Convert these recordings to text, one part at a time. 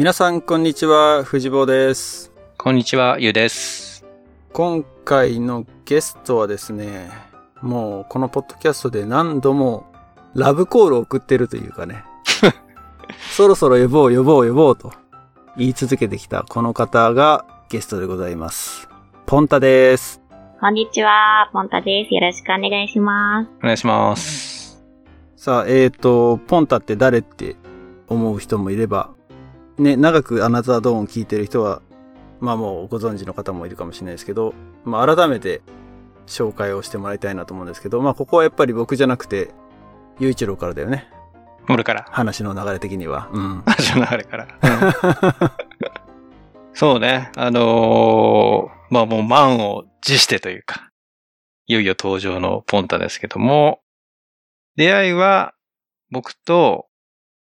皆さん、こんにちは。藤坊です。こんにちは、ゆうです。今回のゲストはですね、もうこのポッドキャストで何度もラブコールを送ってるというかね、そろそろ呼ぼう呼ぼう呼ぼうと言い続けてきたこの方がゲストでございます。ポンタです。こんにちは、ポンタです。よろしくお願いします。お願いします。さあ、えーと、ポンタって誰って思う人もいれば、ね、長くアナザードーンを聞いてる人は、まあもうご存知の方もいるかもしれないですけど、まあ改めて紹介をしてもらいたいなと思うんですけど、まあここはやっぱり僕じゃなくて、ゆういちろうからだよね。俺から。話の流れ的には。うん。話の流れから。うんそうね。あのーまあもう満を持してというか、いよいよ登場のポンタですけども、出会いは僕と、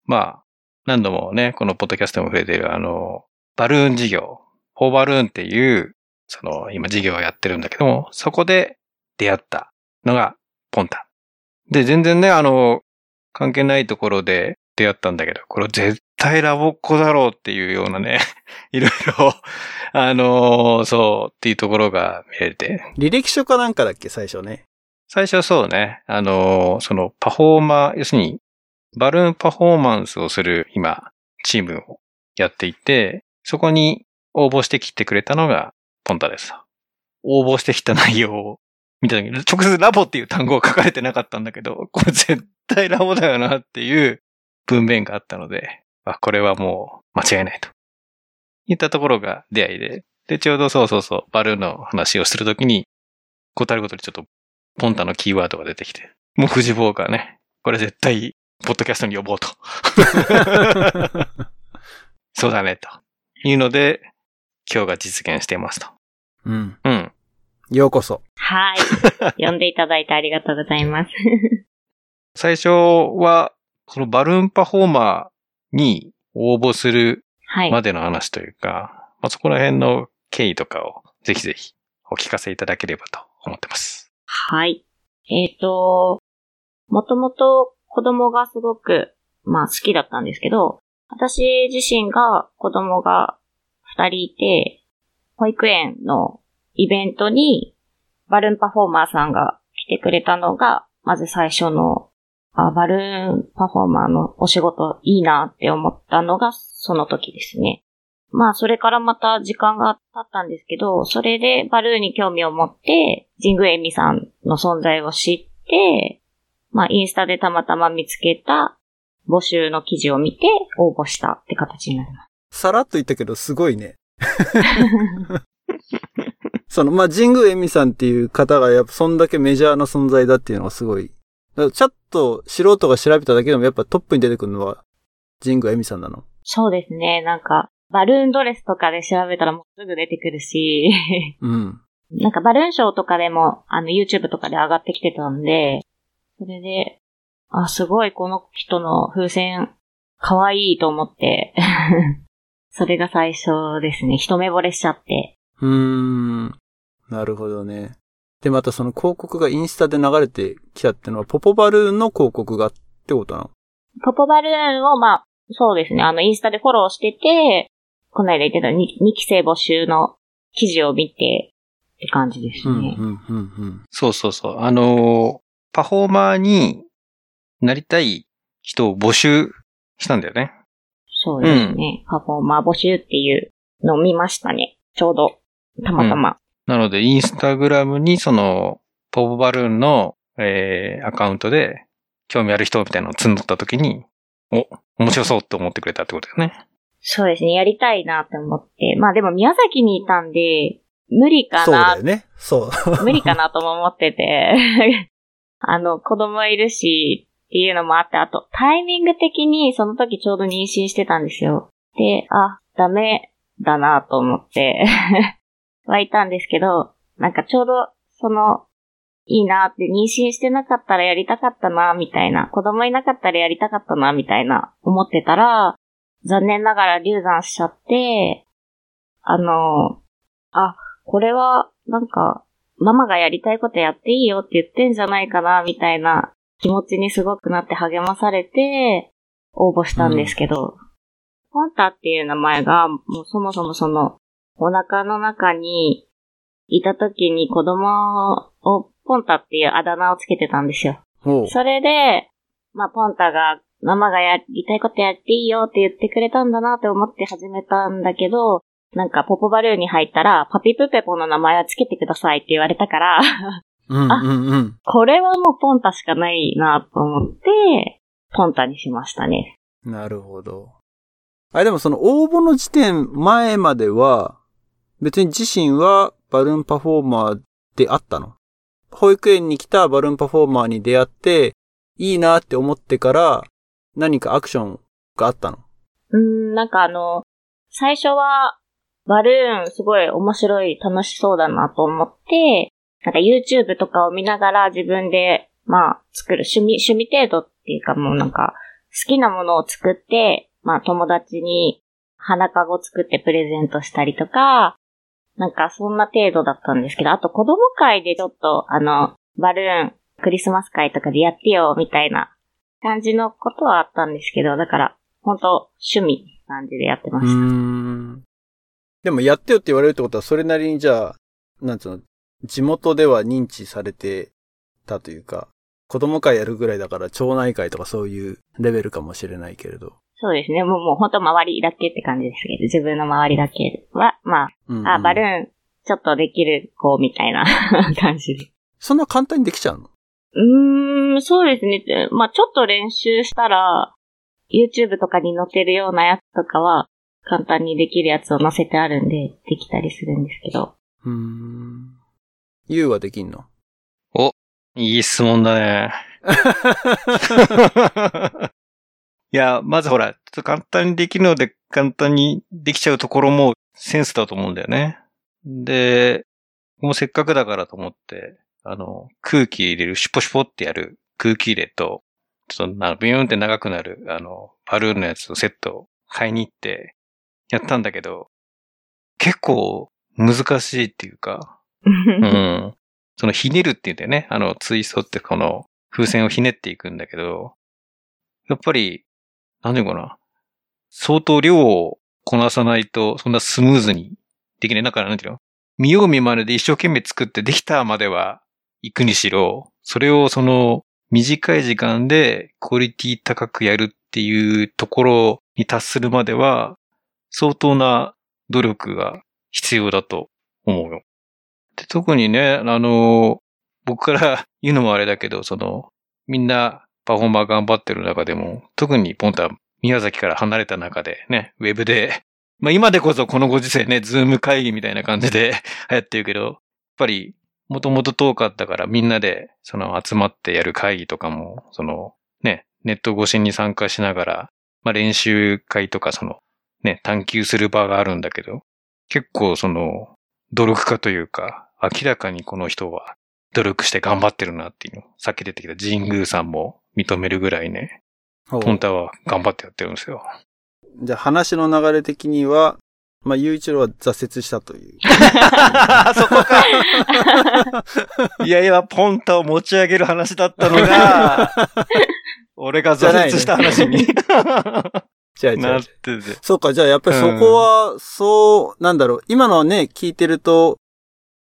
まあ、何度もね、このポッドキャストでも触れているあの、バルーン事業、フォーバルーンっていう、その、今事業をやってるんだけども、そこで出会ったのがポンタ。で、全然ね、あの、関係ないところで出会ったんだけど、これ絶対ラボっ子だろうっていうようなね、いろいろ、あのーそうっていうところが見れて、履歴書かなんかだっけ、最初ね。最初はそうね、あのーそのパフォーマー、要するに、バルーンパフォーマンスをする今、チームをやっていて、そこに応募してきてくれたのがポンタです。応募してきた内容を見た時に、直接ラボっていう単語は書かれてなかったんだけど、これ絶対ラボだよなっていう文面があったので、あ、これはもう間違いないと。いったところが出会いで、で、ちょうどそうそうそう、バルーンの話をするときに、答えることにちょっとポンタのキーワードが出てきて、もう藤坊がね、これ絶対、ポッドキャストに呼ぼうと。そうだね、というので、今日が実現していますと。うん。うん。ようこそ。はい。呼んでいただいてありがとうございます。最初は、このバルーンパフォーマーに応募するはい。までの話というか、まあ、そこら辺の経緯とかをぜひぜひお聞かせいただければと思ってます。はい。えっ、と、もともと子供がすごく、まあ好きだったんですけど、私自身が子供が二人いて、保育園のイベントにバルーンパフォーマーさんが来てくれたのが、まず最初の、あバルーンパフォーマーのお仕事いいなって思ったのがその時ですね。まあ、それからまた時間が経ったんですけど、それでバルーンに興味を持って、神宮エミさんの存在を知って、まあ、インスタでたまたま見つけた募集の記事を見て応募したって形になります。さらっと言ったけど、すごいね。その、まあ、神宮恵美さんっていう方が、やっぱ、そんだけメジャーな存在だっていうのがすごい。ちょっと素人が調べただけでも、やっぱトップに出てくるのは、神宮恵美さんなの。そうですね。なんか、バルーンドレスとかで調べたらもうすぐ出てくるし、うん。なんかバルーンショーとかでも、あの、YouTube とかで上がってきてたんで、それで、あ、すごいこの人の風船、可愛いと思って、それが最初ですね。一目惚れしちゃって。うーん。なるほどね。で、またその広告がインスタで流れてきたってのは、ポポバルーンの広告がってことなの？ポポバルーンを、まあ、そうですね。あの、インスタでフォローしてて、この間言ってた 2, 2期生募集の記事を見て、って感じですうん、ね。うん、うん、うん。そうそうそう。あのーパフォーマーになりたい人を募集したんだよね。そうですね。パフォーマー募集っていうのを見ましたね。ちょうど、たまたま。なので、インスタグラムにその、ポポバルーンの、えー、アカウントで、興味ある人みたいなのを募った時に、お、面白そうって思ってくれたってことだよね。そうですね。やりたいなって思って。まあでも宮崎にいたんで、無理かなそうだよ、ね。そう。無理かなとも思ってて。あの、子供いるし、っていうのもあって、あと、タイミング的にその時ちょうど妊娠してたんですよ。で、あ、ダメだなと思って、はいたんですけど、なんかちょうど、その、いいなって、妊娠してなかったらやりたかったな、みたいな。子供いなかったらやりたかったな、みたいな、思ってたら、残念ながら流産しちゃって、あの、あ、これは、なんか、ママがやりたいことやっていいよって言ってんじゃないかな、みたいな気持ちにすごくなって励まされて、応募したんですけど、ポンタっていう名前が、もうそもそもその、お腹の中にいた時に子供をポンタっていうあだ名をつけてたんですよ。それで、まあ、ポンタが、ママがやりたいことやっていいよって言ってくれたんだなって思って始めたんだけど、なんかポポバルーンに入ったら、パピプペポの名前はつけてくださいって言われたから、うんうんうん。これはもうポンタしかないなと思って、ポンタにしましたね。なるほど。あれでもその応募の時点前までは、別に自身はバルーンパフォーマーであったの？保育園に来たバルーンパフォーマーに出会って、いいなって思ってから、何かアクションがあったの？うーん、なんかあの、最初は、バルーンすごい面白い、楽しそうだなと思って、なんか YouTube とかを見ながら自分で、まあ、作る趣味、趣味程度っていうかもうなんか、好きなものを作って、まあ友達に花かご作ってプレゼントしたりとか、なんかそんな程度だったんですけど、あと子供会でちょっとあの、バルーン、クリスマス会とかでやってよ、みたいな感じのことはあったんですけど、だから、本当趣味感じでやってました。ん。でもやってよって言われるってことは、それなりにじゃあ、なんつうの、地元では認知されてたというか、子供会やるぐらいだから町内会とかそういうレベルかもしれないけれど。そうですね。もう、もう本当周りだけって感じですけど、自分の周りだけは、まうんうんあ、あ、バルーン、ちょっとできる子みたいな 感じで。そんな簡単にできちゃうの？うーん、そうですね。まあちょっと練習したら、YouTube とかに載ってるようなやつとかは、簡単にできるやつを載せてあるんで、できたりするんですけど。うーん。ユウはできんの？いい質問だね。いや、まずほら、ちょっと簡単にできるので簡単にできちゃうところもセンスだと思うんだよね。で、もうせっかくだからと思って、あの、空気入れる、シュポシュポってやる空気入れと、ちょっとな、ビヨーンって長くなる、あの、バルーンのやつとセットを買いに行って、やったんだけど、結構難しいっていうか、うん。そのひねるって言うんだよね。あの、ツイストってこの風船をひねっていくんだけど、やっぱり、なんていうのかな。相当量をこなさないと、そんなスムーズにできない。だから、なんていうの？見よう見まねで一生懸命作ってできたまでは行くにしろ、それをその短い時間でクオリティ高くやるっていうところに達するまでは、相当な努力が必要だと思うよ。で特にね、あの、僕から 言うのもあれだけど、その、みんなパフォーマー頑張ってる中でも、特にポンタ宮崎から離れた中でね、ウェブで、まあ今でこそこのご時世ね、 Zoom 会議みたいな感じで 流行ってるけど、やっぱり、もともと遠かったからみんなで、その集まってやる会議とかも、その、ね、ネット越しに参加しながら、まあ練習会とかその、ね、探求する場があるんだけど、結構その、努力家というか、明らかにこの人は努力して頑張ってるなっていうの。さっき出てきた神宮さんも認めるぐらいね、ポンタは頑張ってやってるんですよ。じゃあ話の流れ的には、まあ、ゆういちろうは挫折したという。そこか。いやいや、ポンタを持ち上げる話だったのが、俺が挫折した話にじゃあ、じゃなっあ、てて。そうか、じゃあやっぱりそこは、そう、なんだろう、今のね、聞いてると、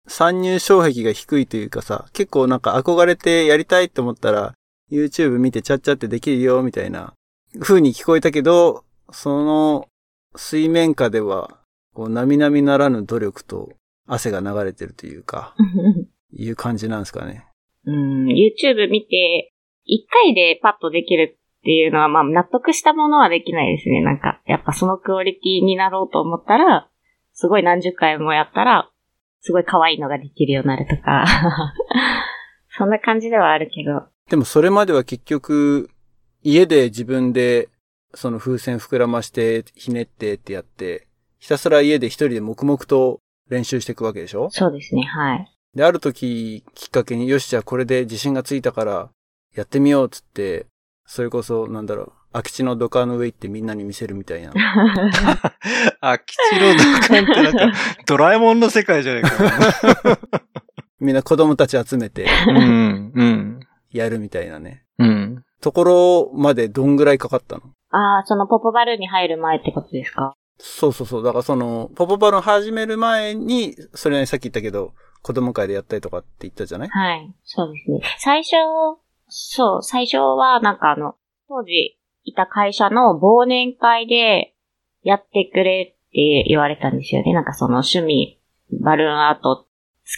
参入障壁が低いというかさ、結構なんか憧れてやりたいと思ったら、YouTube 見てちゃっちゃってできるよ、みたいな、風に聞こえたけど、その、水面下では、こう、並々ならぬ努力と汗が流れてるというか、いう感じなんですかね。うん、YouTube 見て、一回でパッとできるっていうのは、まあ、納得したものはできないですね。なんか、やっぱそのクオリティになろうと思ったら、すごい何十回もやったら、すごい可愛いのができるようになるとか、そんな感じではあるけど、でもそれまでは結局、家で自分で、その風船膨らまして、ひねってってやって、ひたすら家で一人で黙々と練習していくわけでしょ？そうですね、はい。で、ある時きっかけに、よし、じゃあこれで自信がついたから、やってみようっつって、それこそ、なんだろう、空き地の土管の上行ってみんなに見せるみたいな。あ、吉郎土管ってなんか、ドラえもんの世界じゃないか。みんな子供たち集めて、うん、うん、やるみたいなね。うん。ところまでどんぐらいかかったの？ああ、そのポポバルーンに入る前ってことですか？そうそうそう。だからその、ポポバルーン始める前に、それはさっき言ったけど、子供会でやったりとかって言ったじゃない？はい。そうですね。最初、そう、最初はなんかあの、当時いた会社の忘年会でやってくれって言われたんですよね。なんかその趣味、バルーンアート好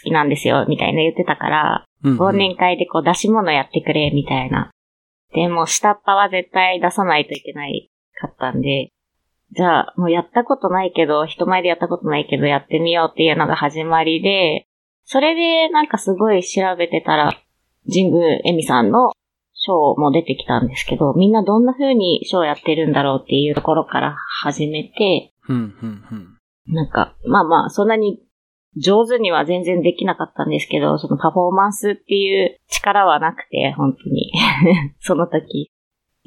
きなんですよ、みたいな言ってたから、うんうん忘年会でこう出し物やってくれ、みたいな。でも下っ端は絶対出さないといけないかったんで、じゃあもうやったことないけど、人前でやったことないけどやってみようっていうのが始まりで、それでなんかすごい調べてたら、神宮恵美さんのショーも出てきたんですけど、みんなどんな風にショーやってるんだろうっていうところから始めて、うん、うん、うん。なんか、まあまあ、そんなに上手には全然できなかったんですけど、そのパフォーマンスっていう力はなくて、本当に。その時、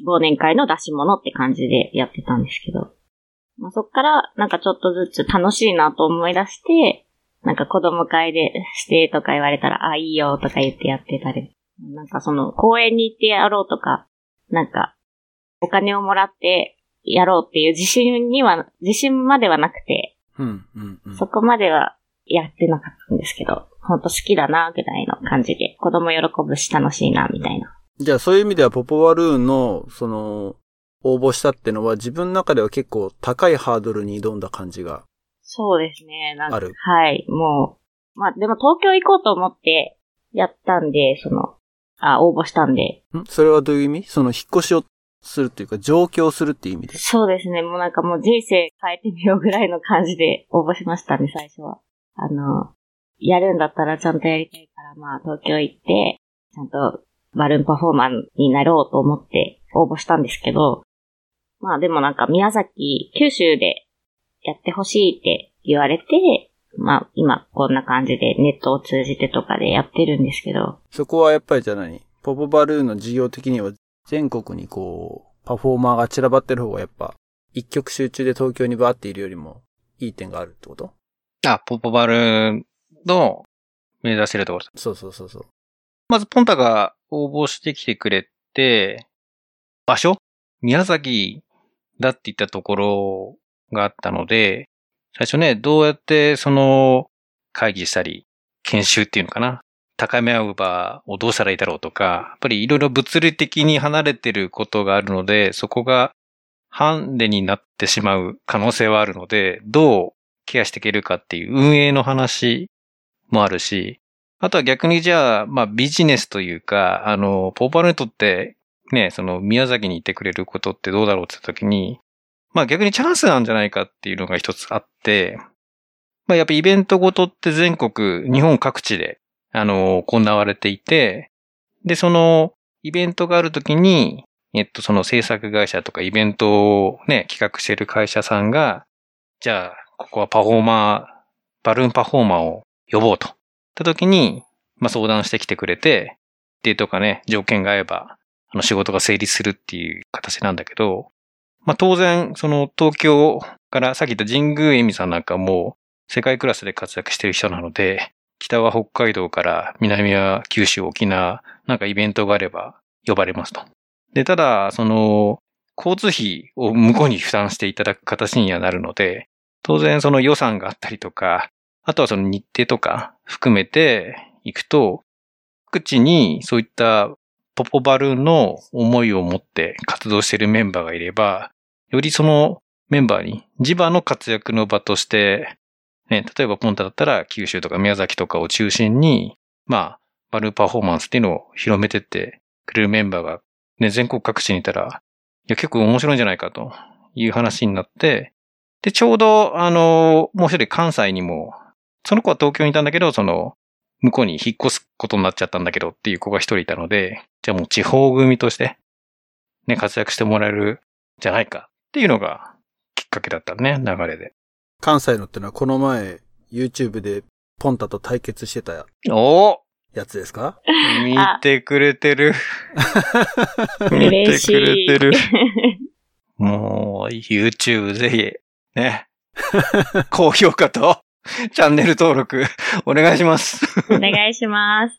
忘年会の出し物って感じでやってたんですけど。まあ、そっから、なんかちょっとずつ楽しいなと思い出して、なんか子供会でしてとか言われたら、あ、いいよとか言ってやってたり。なんかその公園に行ってやろうとか、なんかお金をもらってやろうっていう自信には、自信まではなくて、うん、うん、うん。そこまではやってなかったんですけど、ほんと好きだな、ぐらいの感じで、子供喜ぶし楽しいな、みたいな。じゃあそういう意味ではポポバルーンの、その、応募したってのは自分の中では結構高いハードルに挑んだ感じが。そうですね、なんかある。はい、もう、まあでも東京行こうと思ってやったんで、その、あ、応募したんで、ん？それはどういう意味？その引っ越しをするっていうか上京するっていう意味で？そうですね、もうなんかもう人生変えてみようぐらいの感じで応募しましたね、最初は。あの、やるんだったらちゃんとやりたいから、まあ東京行って、ちゃんとバルーンパフォーマンになろうと思って応募したんですけど、まあでもなんか宮崎、九州でやってほしいって言われて、まあ今こんな感じでネットを通じてとかでやってるんですけど、そこはやっぱりじゃあ何？ポポバルーンの事業的には全国にこう、パフォーマーが散らばってる方がやっぱ、一極集中で東京にバーっているよりもいい点があるってこと？あ、ポポバルーンの目指してるところ。そうそうそうそう。まず、ポンタが応募してきてくれて、場所？宮崎だって言ったところがあったので、最初ね、どうやってその会議したり、研修っていうのかな高め合う場をどうしたらいいだろうとか、やっぱりいろいろ物理的に離れてることがあるので、そこがハンデになってしまう可能性はあるので、どうケアしていけるかっていう運営の話もあるし、あとは逆にじゃあ、まあビジネスというか、あの、ポーパルにとってね、その宮崎にいてくれることってどうだろうって言った時に、まあ逆にチャンスなんじゃないかっていうのが一つあって、まあやっぱイベントごとって全国、日本各地で、あの、行われていて、で、そのイベントがある時に、えっと、その制作会社とかイベントをね、企画してる会社さんが、じゃあ、ここはパフォーマー、バルーンパフォーマーを呼ぼうと。った時に、まあ相談してきてくれて、デートかね、条件が合えば、あの仕事が成立するっていう形なんだけど、まあ当然、その東京からさっき言った神宮恵美さんなんかも世界クラスで活躍してる人なので、北は北海道から南は九州、沖縄、なんかイベントがあれば呼ばれますと。で、ただ、その、交通費を向こうに負担していただく形にはなるので、当然その予算があったりとか、あとはその日程とか含めていくと、各地にそういったポポバルーンの思いを持って活動しているメンバーがいれば、よりそのメンバーに地場の活躍の場として、ね、例えばポンタだったら九州とか宮崎とかを中心に、まあ、バルーンパフォーマンスっていうのを広めてってくれるメンバーが、ね、全国各地にいたら、いや、結構面白いんじゃないかという話になって、で、ちょうど、あの、もう一人関西にも、その子は東京にいたんだけど、その、向こうに引っ越すことになっちゃったんだけどっていう子が一人いたので、じゃあもう地方組として、ね、活躍してもらえるじゃないかっていうのがきっかけだったね、流れで。関西のってのはこの前、YouTube でポンタと対決してたおやつですか？見てくれてる。見てくれい。てる。もう、YouTube ぜひ、ね。高評価と、チャンネル登録、お願いします。お願いします。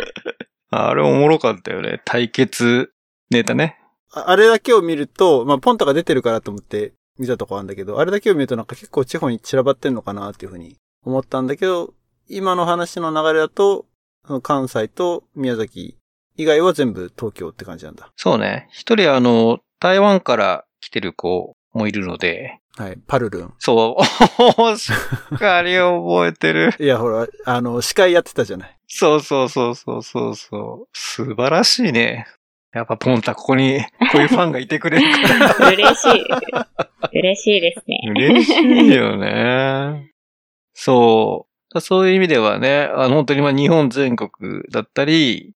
あれおもろかったよね。対決ネタね。ああれだけを見ると、まあ、ポンタが出てるからと思って見たとこあるんだけど、あれだけを見るとなんか結構地方に散らばってんのかなっていうふうに思ったんだけど、今の話の流れだと、その関西と宮崎以外は全部東京って感じなんだ。そうね。一人あの、台湾から来てる子もいるので、はい。パルルン。そう、しっかり覚えてる。いや、ほら、あの、司会やってたじゃない。そうそうそうそうそうそう。素晴らしいね。やっぱポンタここに、こういうファンがいてくれるから。嬉しい。嬉しいですね。嬉しいよね。そう。そういう意味ではね、あの本当にまあ日本全国だったり、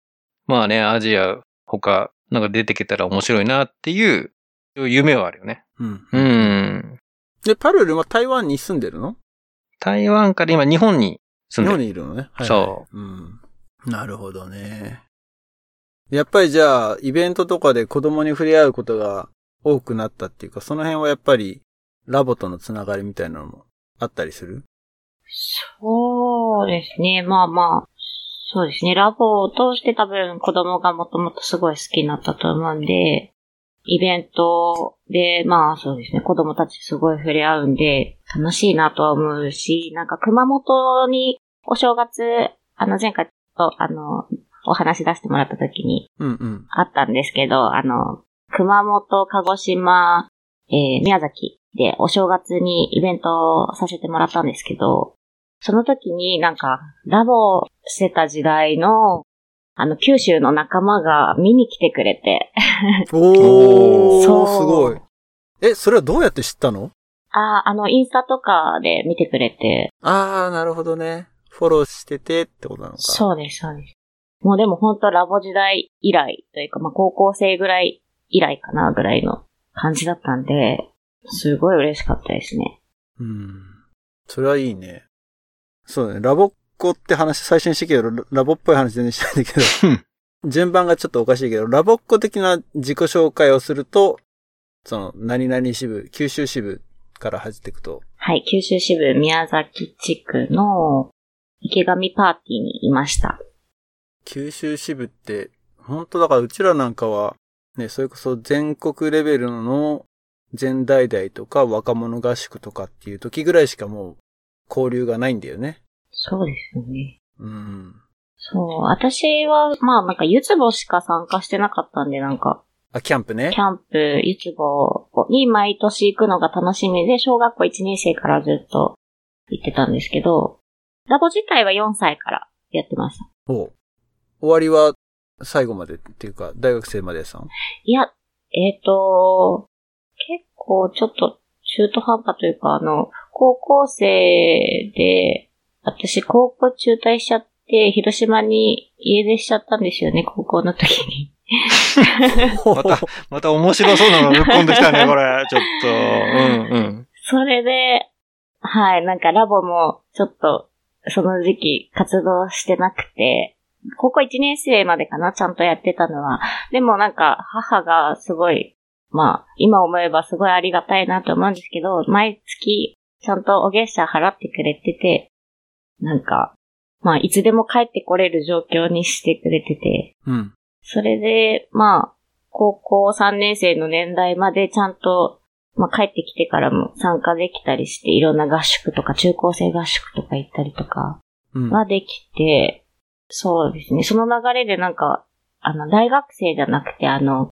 まあね、アジア他、なんか出てけたら面白いなっていう、夢はあるよね。うん。うん。で、パルルンは台湾に住んでるの？台湾から今日本に住日んでる。本にいるのね。はい、。そううん。なるほどね。やっぱりじゃあ、イベントとかで子供に触れ合うことが多くなったっていうか、その辺はやっぱりラボとのつながりみたいなのもあったりする？そうですね。まあまあ、そうですね。ラボを通して多分子供がもともとすごい好きになったと思うんで、イベントで、まあそうですね。子供たちすごい触れ合うんで、楽しいなとは思うし、なんか熊本にお正月、あの前回と、あの、お話出してもらった時にうんうん。あったんですけど、あの、熊本、鹿児島、えー宮崎でお正月にイベントをさせてもらったんですけど、その時になんか、ラボしてた時代の、あの、九州の仲間が見に来てくれて、おー、すそうごい。え、それはどうやって知ったの？あーあの、インスタとかで見てくれて、あー、なるほどね。フォローしててってことなのか。そうです、そうです。もうでも本当ラボ時代以来というか、まあ高校生ぐらい以来かなぐらいの感じだったんで、すごい嬉しかったですね。うん。それはいいね。そうだね。ラボっ子って話最初にしてけど、ララボっぽい話全然してないんだけど、順番がちょっとおかしいけど、ラボっ子的な自己紹介をすると、その、何々支部、九州支部から入っていくと、はい、九州支部宮崎地区の池上パーティーにいました。九州支部って、本当だからうちらなんかは、ね、それこそ全国レベルの全大々とか若者合宿とかっていう時ぐらいしかもう交流がないんだよね。そうですよね。うん。そう、私は、まあなんか、ゆつぼしか参加してなかったんで、なんか、あ、キャンプねキ。ャンプ、ゆつぼに毎年行くのが楽しみで、小学校1年生からずっと行ってたんですけど、ラボ自体は4歳からやってました。ほう。終わりは最後までっていうか、大学生までやってたの？いや、えっ、と、結構ちょっと中途半端というか、あの、高校生で、私高校中退しちゃって、広島に家出しちゃったんですよね、高校の時に。また、また面白そうなのぶっ込んできたね、これ。ちょっと。うんうん。それで、はい、なんかラボもちょっと、その時期活動してなくて、高校1年生までかな、ちゃんとやってたのは。でもなんか、母がすごい、まあ、今思えばすごいありがたいなと思うんですけど、毎月、ちゃんとお月謝払ってくれてて、なんか、まあ、いつでも帰ってこれる状況にしてくれてて、うん。それで、まあ、高校3年生の年代までちゃんと、まあ帰ってきてからも参加できたりして、いろんな合宿とか中高生合宿とか行ったりとかうん。はできて、そうですね。その流れでなんか、あの、大学生じゃなくて、あの、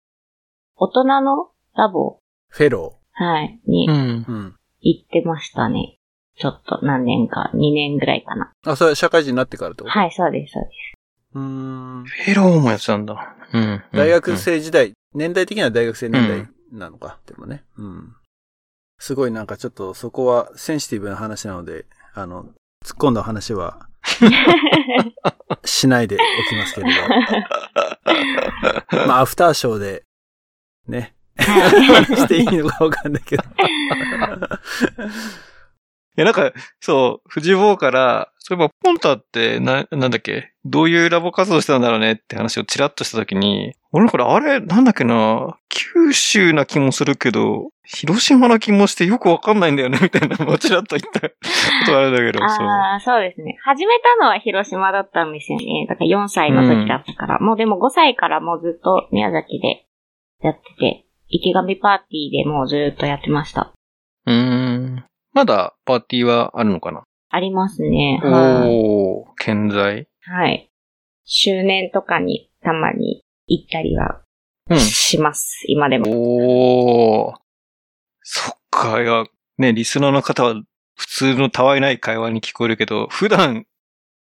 大人のラボ、フェロはい、にうんー。。うん。行ってましたね。ちょっと何年か、2年ぐらいかな。あ、それは社会人になってからってこと？はい、そうです、そうです。うーん。フェローもやってたんだ。うん。大学生時代、年代的には大学生年代なのか、でもね。うん。すごいなんかちょっとそこはセンシティブな話なので、あの、突っ込んだ話は しないでおきますけれど。まあ、アフターショーで、ね、話 していいのかわかんないけど。いや、なんか、そう、藤坊から、そういえば、ポンタって、な、なんだっけ？どういうラボ活動してたんだろうねって話をチラッとしたときに、俺これ、あれ、なんだっけな、九州な気もするけど、広島な気もしてよくわかんないんだよね、みたいなのをチラッと言ったことがあるんだけど、そう。ああ、そうですね。始めたのは広島だったんですよね。だから4歳の時だったから。もうでも5歳からもうずっと宮崎でやってて、池上パーティーでもうずっとやってました。うーん。まだパーティーはあるのかな？ありますね。はい。おー、健在？はい。周年とかにたまに行ったりはうん。します、今でも。おー。そっか、いや、ね、リスナーの方は普通のたわいない会話に聞こえるけど、普段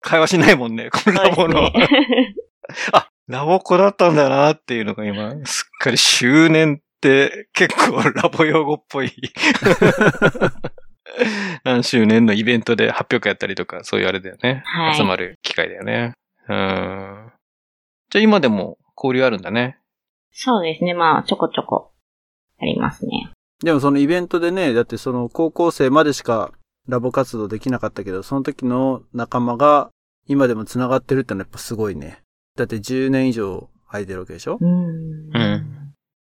会話しないもんね、このラボの。あ、ラボっ子だったんだなっていうのが今、すっかり周年って結構ラボ用語っぽい。何周年のイベントで発表会やったりとか、そういうあれだよね。はい集まる機会だよね。うん。じゃあ今でも交流あるんだね。そうですね。まあ、ちょこちょこありますね。でもそのイベントでね、だってその高校生までしかラボ活動できなかったけど、その時の仲間が今でも繋がってるってのはやっぱすごいね。だって10年以上空いてるわけでしょ？うん。うん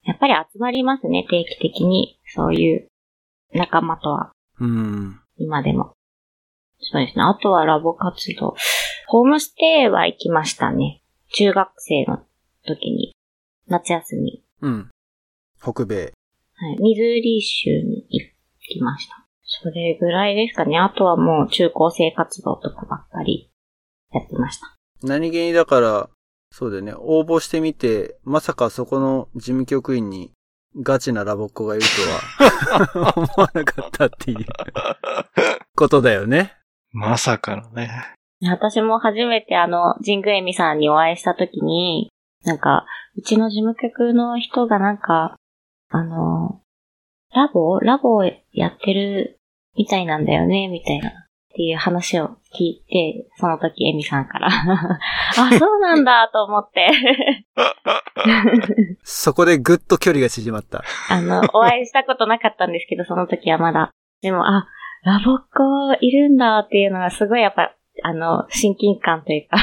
やっぱり集まりますね、定期的に。そういう仲間とは、うん。今でも。そうですね。あとはラボ活動。ホームステイは行きましたね。中学生の時に。夏休み。うん。北米。はい。ミズーリー州に行きました。それぐらいですかね。あとはもう中高生活動とかばっかりやってました。何気にだから、そうだよね。応募してみて、まさかそこの事務局員にガチなラボっ子がいるとは思わなかったっていうことだよね。まさかのね。私も初めてあの、ジングエミさんにお会いした時に、なんか、うちの事務局の人がなんか、あの、ラボ？ラボやってるみたいなんだよね、みたいな。っていう話を聞いて、その時エミさんから。あ、そうなんだと思って。そこでぐっと距離が縮まった。あの、お会いしたことなかったんですけど、その時はまだ。でも、あ、ラボっ子いるんだっていうのがすごいやっぱ、あの、親近感というか、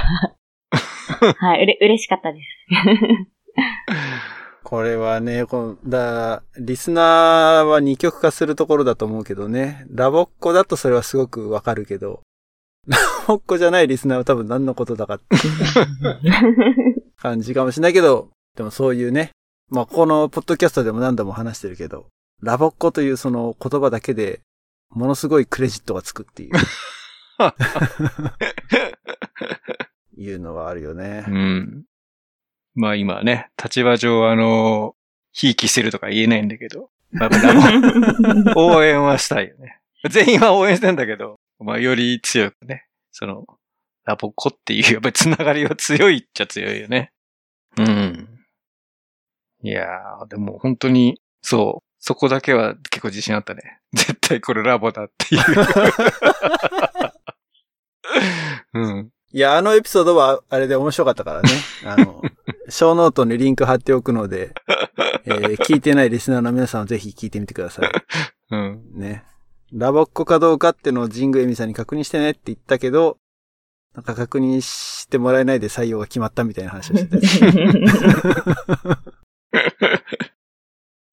はい、うれ、嬉しかったです。これはね、この、だ、リスナーは二極化するところだと思うけどね。ラボっ子だとそれはすごくわかるけど、ラボっ子じゃないリスナーは多分何のことだかって感じかもしれないけど、でもそういうね、まあ、このポッドキャストでも何度も話してるけど、ラボっ子というその言葉だけで、ものすごいクレジットがつくっていう。いうのはあるよねう。ん。まあ今ね、立場上あの、ひいきしてるとか言えないんだけど、まあ、応援はしたいよね。全員は応援してんだけど、まあより強くね、その、ラボっ子っていう やっぱりつながりは強いっちゃ強いよね。うん。いやー、でも本当に、そう、そこだけは結構自信あったね。絶対これラボだっていう。うん。いや、あのエピソードはあれで面白かったからね。あの、ショーノートにリンク貼っておくので、えー聞いてないリスナーの皆さんはぜひ聞いてみてください。うん。ね。ラボっ子かどうかっていうのをジングエミさんに確認してねって言ったけど、なんか確認してもらえないで採用が決まったみたいな話をしてた。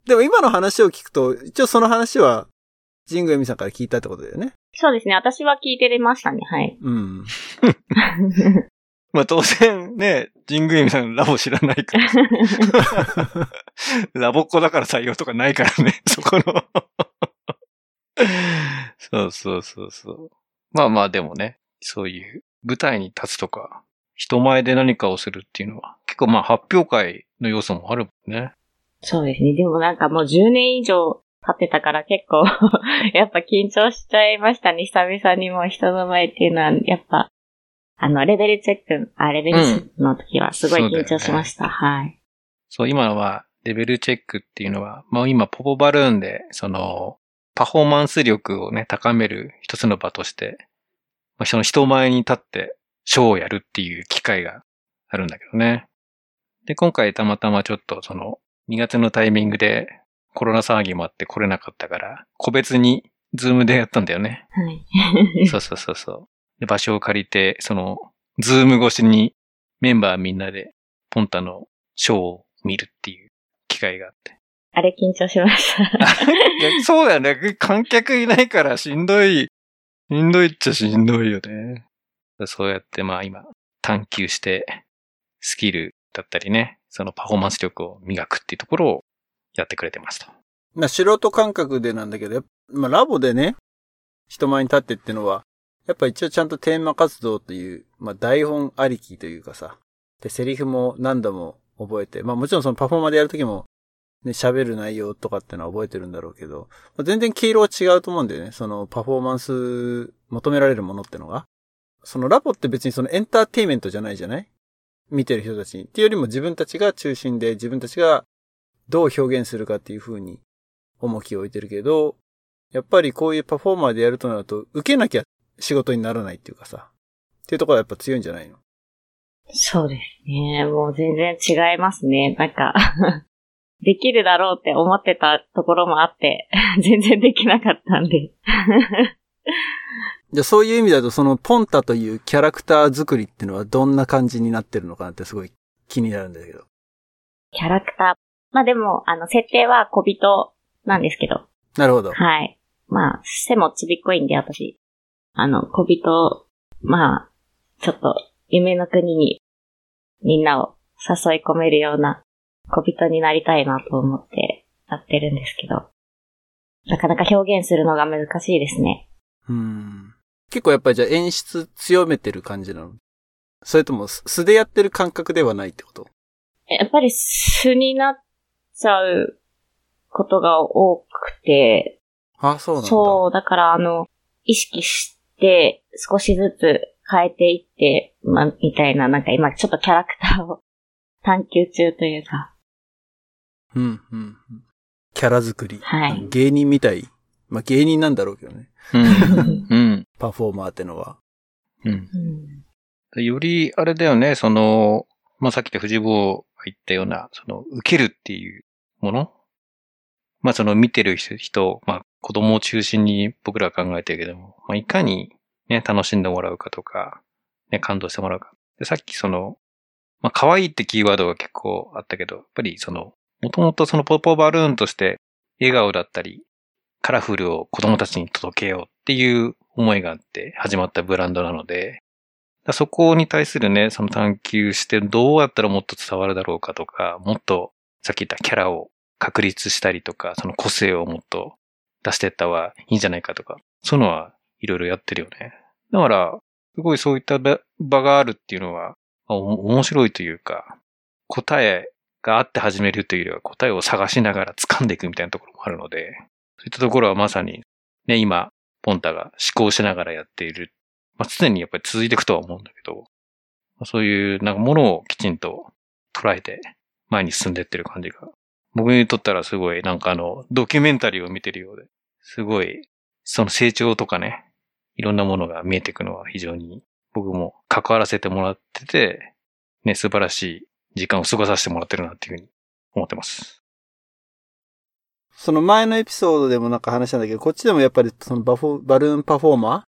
でも今の話を聞くと、一応その話は、ジングエミさんから聞いたってことだよね。そうですね。私は聞いてれましたね。はい。うん。まあ当然ね、神宮さんラボ知らないから。ラボっ子だから採用とかないからね、そこの。そうそうそうそう。まあまあでもね、そういう舞台に立つとか、人前で何かをするっていうのは、結構まあ発表会の要素もあるもんね。そうですね。でもなんかもう10年以上経ってたから結構、やっぱ緊張しちゃいましたね。久々にもう人の前っていうのは、やっぱ、あの、レベルチェック、あ、レベルの時はすごい緊張しました。はい。そう、今のは、レベルチェックっていうのは、まあ今、ポポバルーンで、その、パフォーマンス力をね、高める一つの場として、まあ、その人前に立って、ショーをやるっていう機会があるんだけどね。で、今回たまたまちょっとその、2月のタイミングでコロナ騒ぎもあって来れなかったから、個別に Zoom でやったんだよね。はい。そうそうそうそう。で場所を借りて、その、ズーム越しにメンバーみんなでポンタのショーを見るっていう機会があって。あれ緊張しました。そうだよね。観客いないからしんどい、しんどいっちゃしんどいよね。そうやってまあ今探求してスキルだったりね、そのパフォーマンス力を磨くっていうところをやってくれてますと。まあ素人感覚でなんだけど、まあラボでね、人前に立ってってのは、やっぱ一応ちゃんとテーマ活動という、まあ台本ありきというかさ、で、セリフも何度も覚えて、まあもちろんそのパフォーマーでやるときも、ね、喋る内容とかってのは覚えてるんだろうけど、まあ、全然毛色は違うと思うんだよね。そのパフォーマンス求められるものってのが。そのラボって別にそのエンターテイメントじゃないじゃない？見てる人たちに。っていうよりも自分たちが中心で自分たちがどう表現するかっていう風に重きを置いてるけど、やっぱりこういうパフォーマーでやるとなると、受けなきゃ仕事にならないっていうかさ。っていうところはやっぱ強いんじゃないの？そうですね。もう全然違いますね。なんかできるだろうって思ってたところもあって、全然できなかったんで。じゃあそういう意味だとそのポンタというキャラクター作りっていうのはどんな感じになってるのかなってすごい気になるんだけど。キャラクター。まあでも、あの、設定は小人なんですけど。なるほど。はい。まあ、背もちびっこいんで、私。あの、小人、まあ、ちょっと、夢の国に、みんなを誘い込めるような小人になりたいなと思ってやってるんですけど。なかなか表現するのが難しいですね。うん。結構やっぱりじゃあ演出強めてる感じなの？それとも素素でやってる感覚ではないってこと？やっぱり素になっちゃうことが多くて、あ、そうなんだ。そう、だからあの、意識して少しずつ変えていって、まあ、みたいな、なんか今ちょっとキャラクターを探求中というか、うん、うん、うん。キャラ作り。はい。芸人みたい。まあ芸人なんだろうけどね。うん。うん。パフォーマーってのは。うん。うんより、あれだよね、その、まあ、さっきで藤坊が言ったような、その、受けるっていうもの？まあ、その見てる人、まあ、子供を中心に僕らは考えてるけども、まあ、いかにね、楽しんでもらうかとか、ね、感動してもらうか。で、さっきその、まあ、可愛いってキーワードが結構あったけど、やっぱりその、もともとそのポポバルーンとして、笑顔だったり、カラフルを子供たちに届けようっていう思いがあって始まったブランドなので、そこに対するね、その探求してどうやったらもっと伝わるだろうかとか、もっとさっき言ったキャラを確立したりとか、その個性をもっと出していった方がいいんじゃないかとか、そういうのはいろいろやってるよね。だから、すごいそういった場があるっていうのは、面白いというか、答えがあって始めるというよりは答えを探しながら掴んでいくみたいなところもあるので、そういったところはまさに、ね、今、ポンタが思考しながらやっている。まあ、常にやっぱり続いていくとは思うんだけど、まあそういう、なんかものをきちんと捉えて前に進んでいってる感じが、僕にとったらすごい、なんかあの、ドキュメンタリーを見てるようで、すごい、その成長とかね、いろんなものが見えていくのは非常に僕も関わらせてもらってて、ね、素晴らしい時間を過ごさせてもらってるなっていうふうに思ってます。その前のエピソードでもなんか話したんだけど、こっちでもやっぱりそのバフォバルーンパフォーマ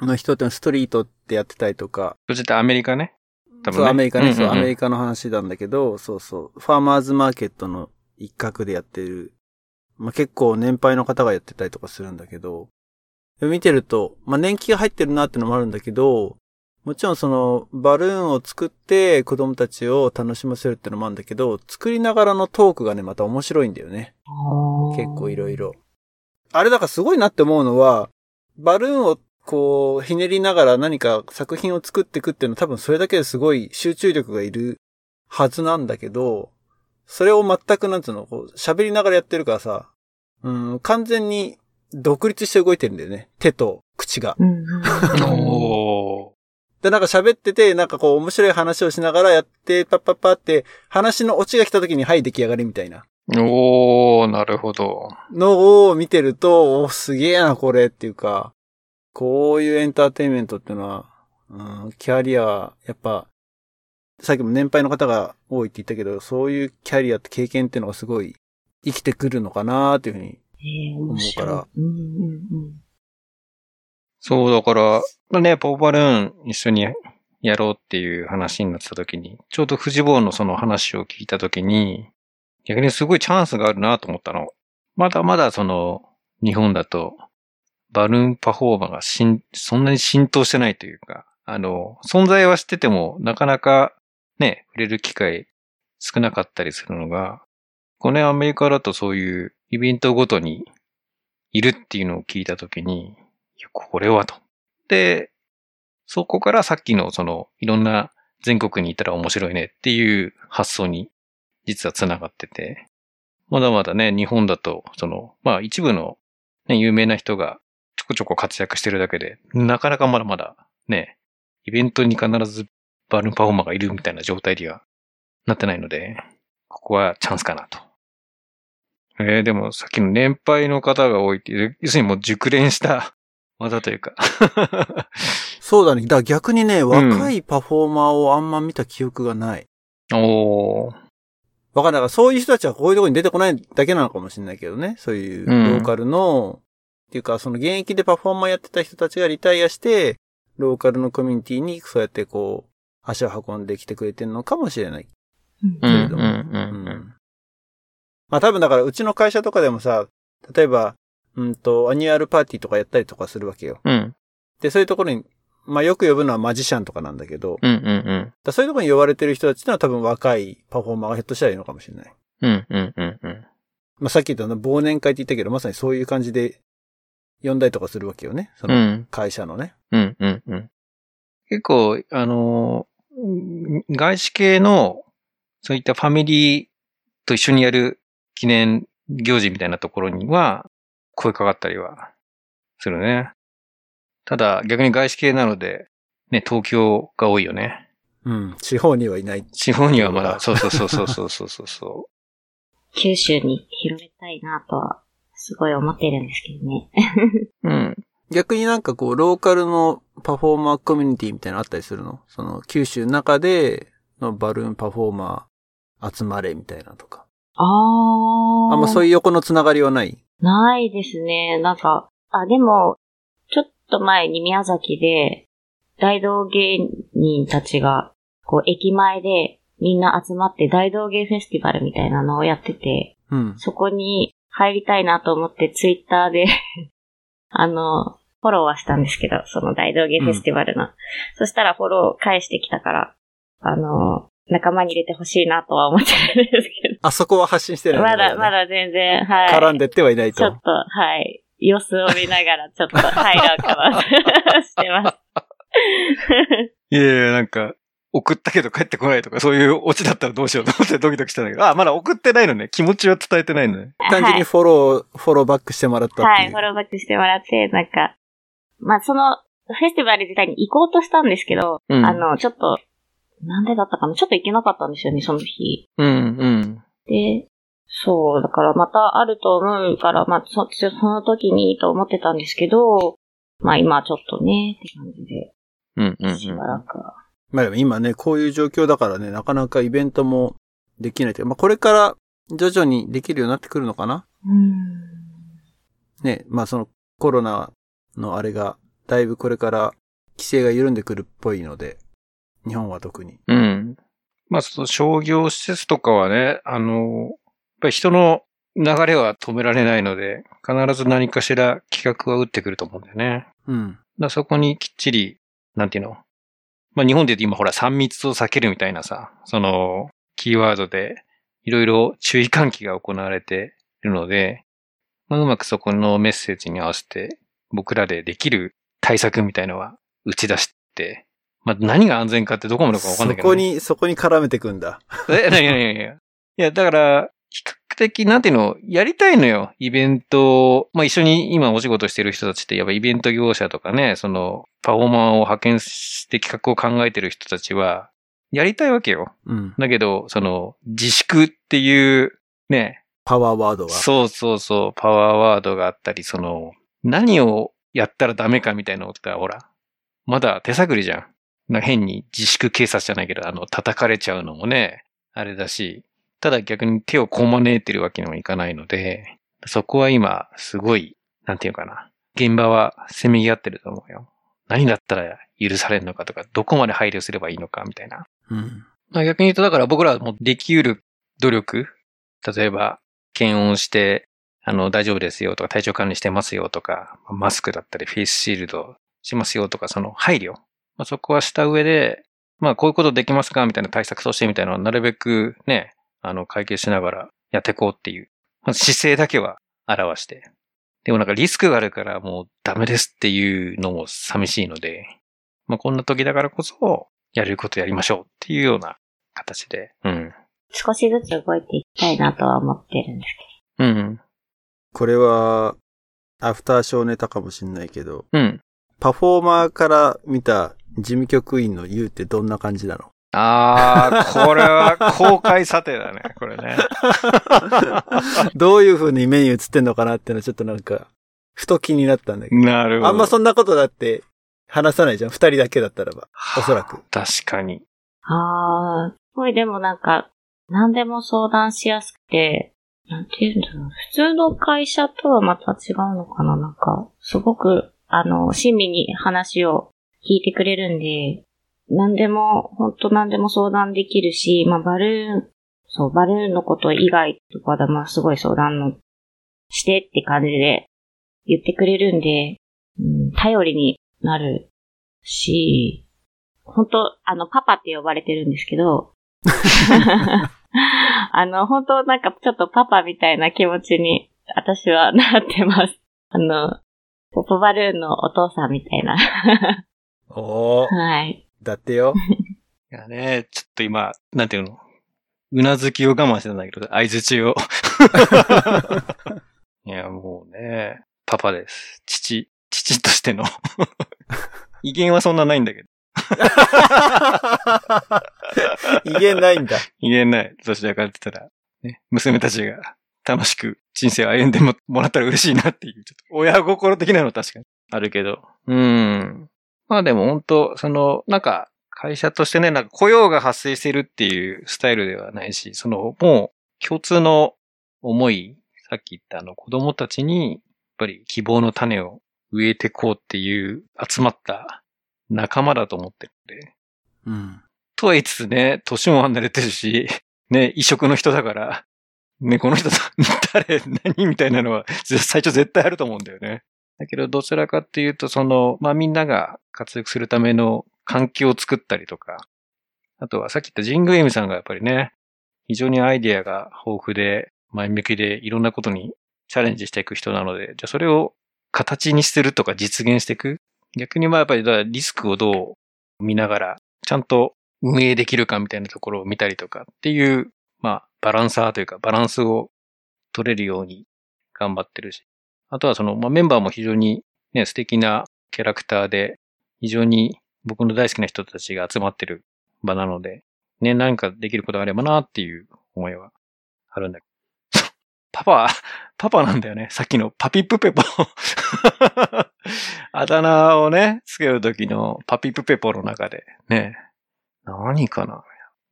ーの人ってのはストリートってやってたりとか、そしてアメリカね？多分そう、ね。アメリカね、そう、んんんアメリカの話なんだけど、そうそう、ファーマーズマーケットの一角でやってる、まあ、結構年配の方がやってたりとかするんだけど、見てると、まあ、年季が入ってるなってのもあるんだけど、もちろんその、バルーンを作って子供たちを楽しませるってのもあるんだけど、作りながらのトークがね、また面白いんだよね。結構いろいろ。あれだからすごいなって思うのは、バルーンをこう、ひねりながら何か作品を作っていくっていうのは多分それだけですごい集中力がいるはずなんだけど、それを全くなんつうの、こう、喋りながらやってるからさ、うん、完全に独立して動いてるんだよね。手と口が。うんうんおー。で、なんか喋ってて、なんかこう面白い話をしながらやって、パッパッパって、話のオチが来た時に、はい、出来上がりみたいな。おー、なるほど。のを見てると、お、すげえな、これっていうか、こういうエンターテインメントっていうのは、うん、キャリア、やっぱ、さっきも年配の方が多いって言ったけど、そういうキャリアって経験っていうのがすごい生きてくるのかなっていうふうに。えー、面白い。思うからうんうんうん。そう、だから、ね、ポーバルーン一緒にやろうっていう話になってた時に、ちょうどフジボーのその話を聞いた時に、逆にすごいチャンスがあるなと思ったの。まだまだその、日本だと、バルーンパフォーマーがしん、そんなに浸透してないというか、あの、存在は知ってても、なかなかね、触れる機会少なかったりするのが、これアメリカだとそういうイベントごとにいるっていうのを聞いたときに、これはと。で、そこからさっきのその、いろんな全国にいたら面白いねっていう発想に実は繋がってて、まだまだね、日本だと、その、まあ一部の、ね、有名な人がちょこちょこ活躍してるだけで、なかなかまだまだね、イベントに必ずバルーンパフォーマーがいるみたいな状態にはなってないので、ここはチャンスかなと。えー、でもさっきの年配の方が多いっていう、要するにもう熟練した技というか。そうだね。だから逆にね、若いパフォーマーをあんま見た記憶がない。おー。わかんない。からそういう人たちはこういうところに出てこないだけなのかもしれないけどね。そういうローカルの、っていうか、その現役でパフォーマーやってた人たちがリタイアして、ローカルのコミュニティにそうやってこう、足を運んできてくれてるのかもしれない。けれども。まあ多分だからうちの会社とかでもさ、例えば、うんと、 annual party とかやったりとかするわけよ。うん。で、そういうところに、まあよく呼ぶのはマジシャンとかなんだけど、うんうんうん。だそういうところに呼ばれてる人たちってのは多分若いパフォーマーがひょっとしたらいいのかもしれない。うんうんうんうん。まあさっき言ったの忘年会って言ったけど、まさにそういう感じで呼んだりとかするわけよね。その会社のね。うんうんうん。結構、あの外資系の、そういったファミリーと一緒にやる記念行事みたいなところには、声かかったりはするね。ただ、逆に外資系なので、ね、東京が多いよね。うん。地方にはいない。地方にはまだ、そうそうそうそうそうそうそう九州に広めたいなとは、すごい思ってるんですけどね。うん。逆になんかこう、ローカルのパフォーマーコミュニティみたいなのあったりするの？その、九州の中でのバルーンパフォーマー集まれみたいなとか。ああ。あんまそういう横のつながりはない？ないですね。なんか、あ、でも、ちょっと前に宮崎で、大道芸人たちが、こう、駅前でみんな集まって大道芸フェスティバルみたいなのをやってて、うん、そこに入りたいなと思ってツイッターで あの、フォローはしたんですけど、その大道芸フェスティバルの。うん、そしたらフォロー返してきたから、あの、仲間に入れてほしいなとは思ってるんですけど。あそこは発信してない、ね、まだ、まだ全然、はい。絡んでってはいないと。ちょっと、はい。様子を見ながら、ちょっと入ろうかな、してます。いやいや、なんか、送ったけど帰ってこないとか、そういうオチだったらどうしようと思ってドキドキしたんだけど、あ、まだ送ってないのね。気持ちは伝えてないのね。単純にフォロー、はい、フォローバックしてもらったっていう。はい、フォローバックしてもらって、なんか、まあ、その、フェスティバル自体に行こうとしたんですけど、うん、あの、ちょっと、なんでだったかなちょっと行けなかったんですよね、その日。うん、うん。で、そう、だからまたあると思うから、まあ、そ、その時にと思ってたんですけど、まあ今ちょっとね、って感じで。うん、うん。しばらくまあでも今ね、こういう状況だからね、なかなかイベントもできないというか、まあこれから徐々にできるようになってくるのかな？うん。ね、まあそのコロナのあれが、だいぶこれから規制が緩んでくるっぽいので、日本は特に。うん。まあその商業施設とかはね、あの、やっぱり人の流れは止められないので、必ず何かしら企画は打ってくると思うんだよね。うん。だそこにきっちり、なんていうの？まあ日本で言うと今ほら3密を避けるみたいなさ、そのキーワードでいろいろ注意喚起が行われているので、まあうまくそこのメッセージに合わせて僕らでできる対策みたいのは打ち出して、まあ何が安全かってどこまでかわかんないけど、ね、そこに、そこに絡めてくんだ。え、なになになにいや、だから、比較的、なんていうの、やりたいのよ。イベント、まあ、一緒に今お仕事してる人たちって、やっぱイベント業者とかね、その、パフォーマーを派遣して企画を考えてる人たちは、やりたいわけよ。うん。だけど、その、自粛っていう、ね。パワーワードが。そうそうそう、パワーワードがあったり、その、何をやったらダメかみたいなことが、ほら、まだ手探りじゃん。な変に自粛警察じゃないけど、あの、叩かれちゃうのもね、あれだし、ただ逆に手をこまねえてるわけにもいかないので、そこは今、すごい、なんていうかな。現場はせめぎ合ってると思うよ。何だったら許されるのかとか、どこまで配慮すればいいのかみたいな。うん。まあ逆に言うと、だから僕らもできうる努力、例えば、検温して、あの、大丈夫ですよとか、体調管理してますよとか、マスクだったり、フェイスシールドしますよとか、その配慮。まあ、そこはした上で、まあこういうことできますかみたいな対策としてみたいなのはなるべくね、あの、会計しながらやっていこうっていう、まず姿勢だけは表して。でもなんかリスクがあるからもうダメですっていうのも寂しいので、まあこんな時だからこそ、やれることやりましょうっていうような形で。うん。少しずつ動いていきたいなとは思ってるんですうん。これは、アフターショーネタかもしんないけど、うん。パフォーマーから見た事務局員の言うってどんな感じなの？あー、これは公開査定だね、これね。どういう風に目に映ってんのかなってのはちょっとなんか、ふと気になったんだけど。なるほど。あんまそんなことだって話さないじゃん？二人だけだったらば。おそらく。確かに。あー、すごいでもなんか、何でも相談しやすくて、なんて言うんだろう。普通の会社とはまた違うのかな？なんか、すごく、あの、親身に話を聞いてくれるんで、何でも、本当何でも相談できるし、まあ、バルーン、そう、バルーンのこと以外とかで、まあ、すごい相談の、してって感じで言ってくれるんで、うん、頼りになるし、本当あの、パパって呼ばれてるんですけど、あの、本当なんかちょっとパパみたいな気持ちに私はなってます。あの、ポポバルーンのお父さんみたいな。おー、はい。だってよ。いやね、ちょっと今、なんていうの？うなずきを我慢してたんだけど、合図中を。いや、もうね、パパです。父、父としての。威厳はそんなないんだけど。威厳ないんだ。威厳ない。どちらかって言ったら、ね、娘たちが楽しく人生を歩んでももらったら嬉しいなっていう、ちょっと親心的なの確かにあるけど。うん。まあでも本当その、なんか、会社としてね、なんか雇用が発生してるっていうスタイルではないし、その、もう共通の思い、さっき言ったあの子供たちに、やっぱり希望の種を植えてこうっていう集まった仲間だと思ってるんで。うん。とは言いつつね、年も離れてるし、ね、異色の人だから、ね、この人誰、何みたいなのは、最初絶対あると思うんだよね。だけど、どちらかっていうと、その、まあ、みんなが活躍するための環境を作ったりとか、あとはさっき言ったジングエイムさんがやっぱりね、非常にアイデアが豊富で、前向きでいろんなことにチャレンジしていく人なので、じゃあそれを形にするとか実現していく。逆にまあやっぱりだリスクをどう見ながら、ちゃんと運営できるかみたいなところを見たりとかっていう、まあ、バランサーというか、バランスを取れるように頑張ってるし。あとはその、まあ、メンバーも非常にね、素敵なキャラクターで、非常に僕の大好きな人たちが集まってる場なので、ね、何かできることがあればなっていう思いはあるんだけど。パパ、パパなんだよね。さっきのパピプペポ。あだ名をね、つけるときのパピプペポの中で、ね、何かな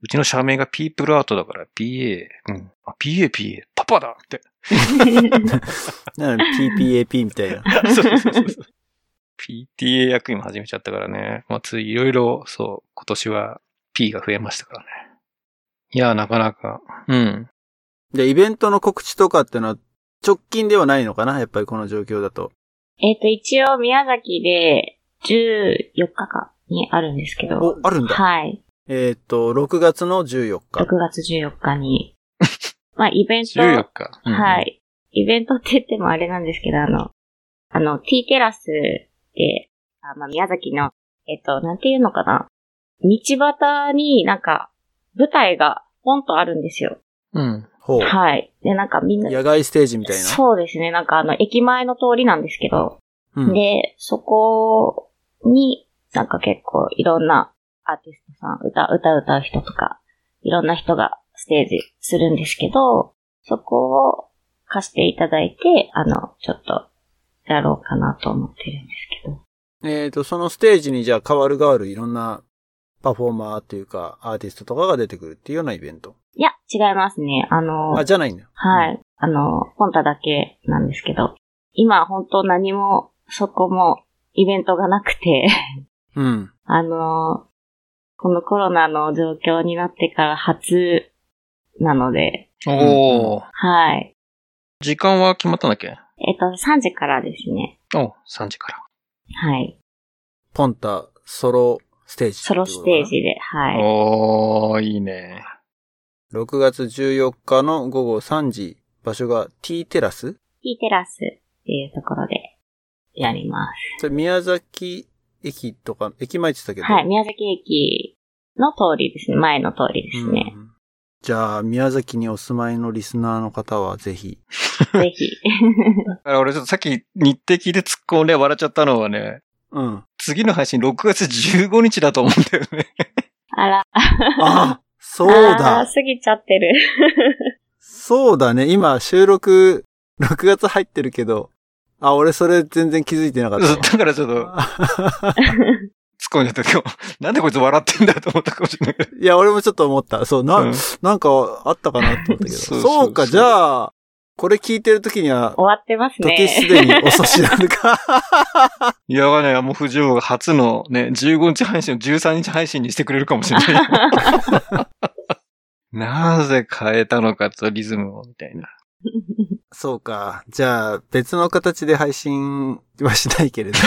うちの社名がピープルアートだから PA。うん。あ、PA、PA。パパだって。なの PPAP みたいな。そうそうそうそう。PTA 役員も始めちゃったからね。まあ、ついいろいろ、そう、今年は P が増えましたからね。いや、なかなか。うん。で、イベントの告知とかってのは直近ではないのかな？やっぱりこの状況だと。えっ、と、一応宮崎で14日かにあるんですけど。お、あるんだ。はい。えっ、と、6月の14日。6月14日に。まあ、イベント。14日。うんは。い。イベントって言ってもあれなんですけど、あの、あの、T テラスで、あまあ、宮崎の、えっと、なんていうのかな。道端になんか、舞台がポンとあるんですよ。うん。ほう。はい。で、なんかみんな、野外ステージみたいな。そうですね。なんかあの、駅前の通りなんですけど、うん。で、そこに、なんか結構いろんなアーティストさん、歌、歌歌う人とか、いろんな人がステージするんですけど、そこを貸していただいて、あの、ちょっと、やろうかなと思ってるんですけど。えっ、と、そのステージにじゃあ変わる変わるいろんなパフォーマーっていうか、アーティストとかが出てくるっていうようなイベント。いや、違いますね。あの、あ、じゃないんだよ。はい。あの、ポンタだけなんですけど、今本当何も、そこもイベントがなくて、うん。あの、このコロナの状況になってから初なので、おー。はい。時間は決まったんだっけ？えっと、3時からですね。お、3時から。はい。ポンタソロステージ。ソロステー。ジで、はい。おー、いいね。6月14日の午後3時、場所が T テラス？T テラスっていうところでやります。それ宮崎駅とか、駅前って言ってたけど？はい、宮崎駅の通りですね。前の通りですね。うんじゃあ、宮崎にお住まいのリスナーの方はぜひ。ぜひ。だから俺ちょっとさっき日程聞いて突っ込んで笑っちゃったのはね、うん。次の配信6月15日だと思うんだよね。あら。あ、そうだ。過ぎちゃってる。そうだね。今、収録、6月入ってるけど。あ、俺それ全然気づいてなかったわ。だからちょっと 突っ込んじゃったけど、なんでこいつ笑ってんだと思ったかもしれない。いや、俺もちょっと思った。そう、な、うんなんかあったかなと思ったけど。そうそうそうそうか、じゃあ、これ聞いてる時には、終わってますね。時すでに遅しなのか。いや、わかんない。もう藤尾が初のね、15日配信を13日配信にしてくれるかもしれない。なぜ変えたのかとリズムを、みたいな。そうか。じゃあ、別の形で配信はしないけれど。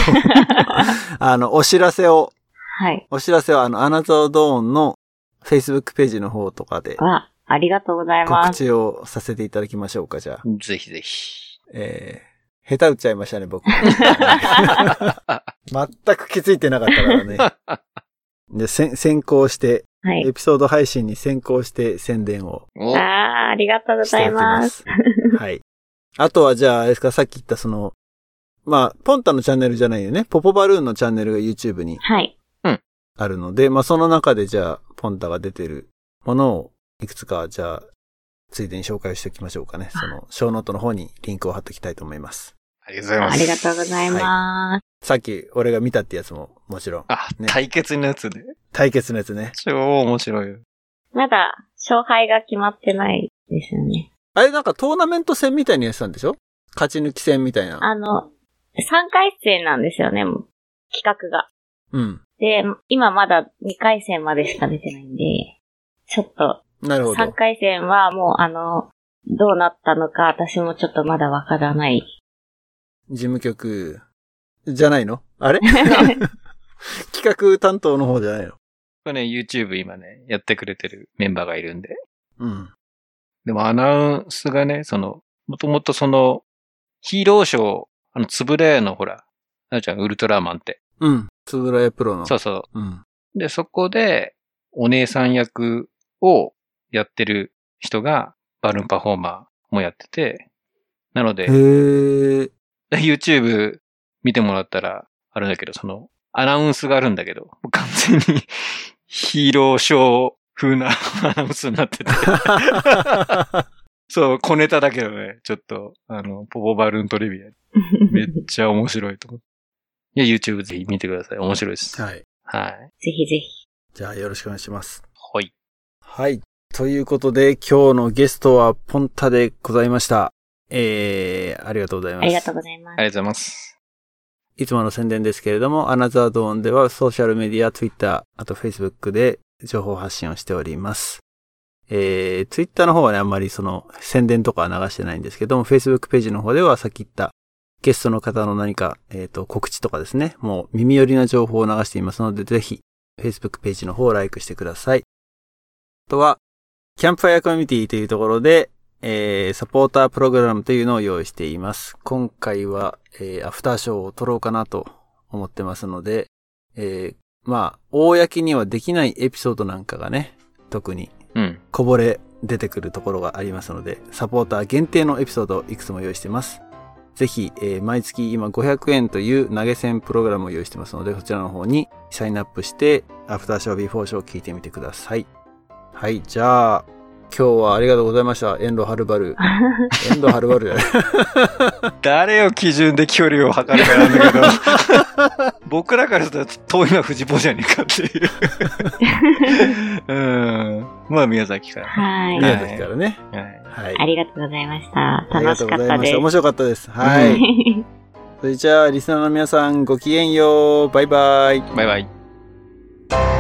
あの、お知らせを、はい。お知らせは、あの、アナザードーンの Facebook ページの方とかでわ、ありがとうござい告ます。知をさせていただきましょうか、じゃあ。ぜひぜひ。えー、下手打っちゃいましたね、僕。全く気づいてなかったからね。で、先先行して、はいエ。ピソード配信に先行して宣伝をおああ、ありがとうございま。す。はい。あとはじゃあ、あれですか、さっき言ったその、まあ、ポンタのチャンネルじゃないよね。ポポバルーンのチャンネルが YouTube にはい。あるので、まあ、その中でじゃあ、ポンタが出てるものを、いくつか、じゃあ、ついでに紹介しておきましょうかね。その、ショーノートの方にリンクを貼っておきたいと思います。ありがとうございます。ありがとうございます。さっき、俺が見たってやつも、もちろん。あ、ね対決のやつで。対決のやつね。超面白いよ。まだ、勝敗が決まってないですよね。あれなんかトーナメント戦みたいにやってたんでしょ？勝ち抜き戦みたいな。あの、3回戦なんですよね、もう企画が。うん。で、今まだ2回戦までしか出てないんで、ちょっと、なるほど3。回戦はもうあの、どうなったのか私もちょっとまだわからない。事務局、じゃないの？あれ？企画担当の方じゃないの？これね、YouTube 今ね、やってくれてるメンバーがいるんで。うん。でもアナウンスがね、その、もともとその、ヒーローショー、あの、つぶれのほら、なるちゃん、ウルトラマンって。うん。つぶらやプロの。そうそうん。う。で、そこで、お姉さん役をやってる人が、バルーンパフォーマーもやってて、なので、へー。YouTube 見てもらったら、あるんだけど、その、アナウンスがあるんだけど、完全に ヒーローショー風なアナウンスになってて。そう、小ネタだけどね、ちょっと、あの、ポポバルーントリビア。めっちゃ面白いと思う。いや、YouTube ぜひ見てください。面白いです。はい。はい。ぜひぜひ。じゃあよろしくお願いします。はい。はい。ということで、今日のゲストはポンタでございました。えー、ありがとうございます。ありがとうございます。ありがとうございます。いつもの宣伝ですけれども、アナザードーンではソーシャルメディア、Twitter、あと Facebook で情報発信をしております。えー、Twitter の方はね、あんまりその宣伝とかは流してないんですけども、Facebook ページの方ではさっき言ったゲストの方の何か、えっ、と、告知とかですね、もう耳寄りな情報を流していますので、ぜひ Facebook ページの方をライクしてください。あとは、キャンプファイアコミュニティというところで、えー、サポータープログラムというのを用意しています。今回は、えー、アフターショーを撮ろうかなと思ってますので、えー、まあ、公にはできないエピソードなんかがね、特にうん。こぼれ出てくるところがありますので、サポーター限定のエピソードをいくつも用意しています。ぜひ、えー毎月今500円という投げ銭プログラムを用意してますので、そちらの方にサインアップして、アフターショー、ビフォーショーを聞いてみてください。はい、じゃあ、今日はありがとうございました。遠路はるばる。遠路はるばるじゃない。誰を基準で距離を測るかなんだけど、僕らからすると遠いのは藤子じゃねえかっていう。うん。まあ、宮崎から。はい。宮崎からね。はい。はい。ありがとうございました。ありがとう楽しかったです。ございました。面白かったです。はい。それじゃあ、リスナーの皆さん、ごきげんよう。バイバイ。バイバイ。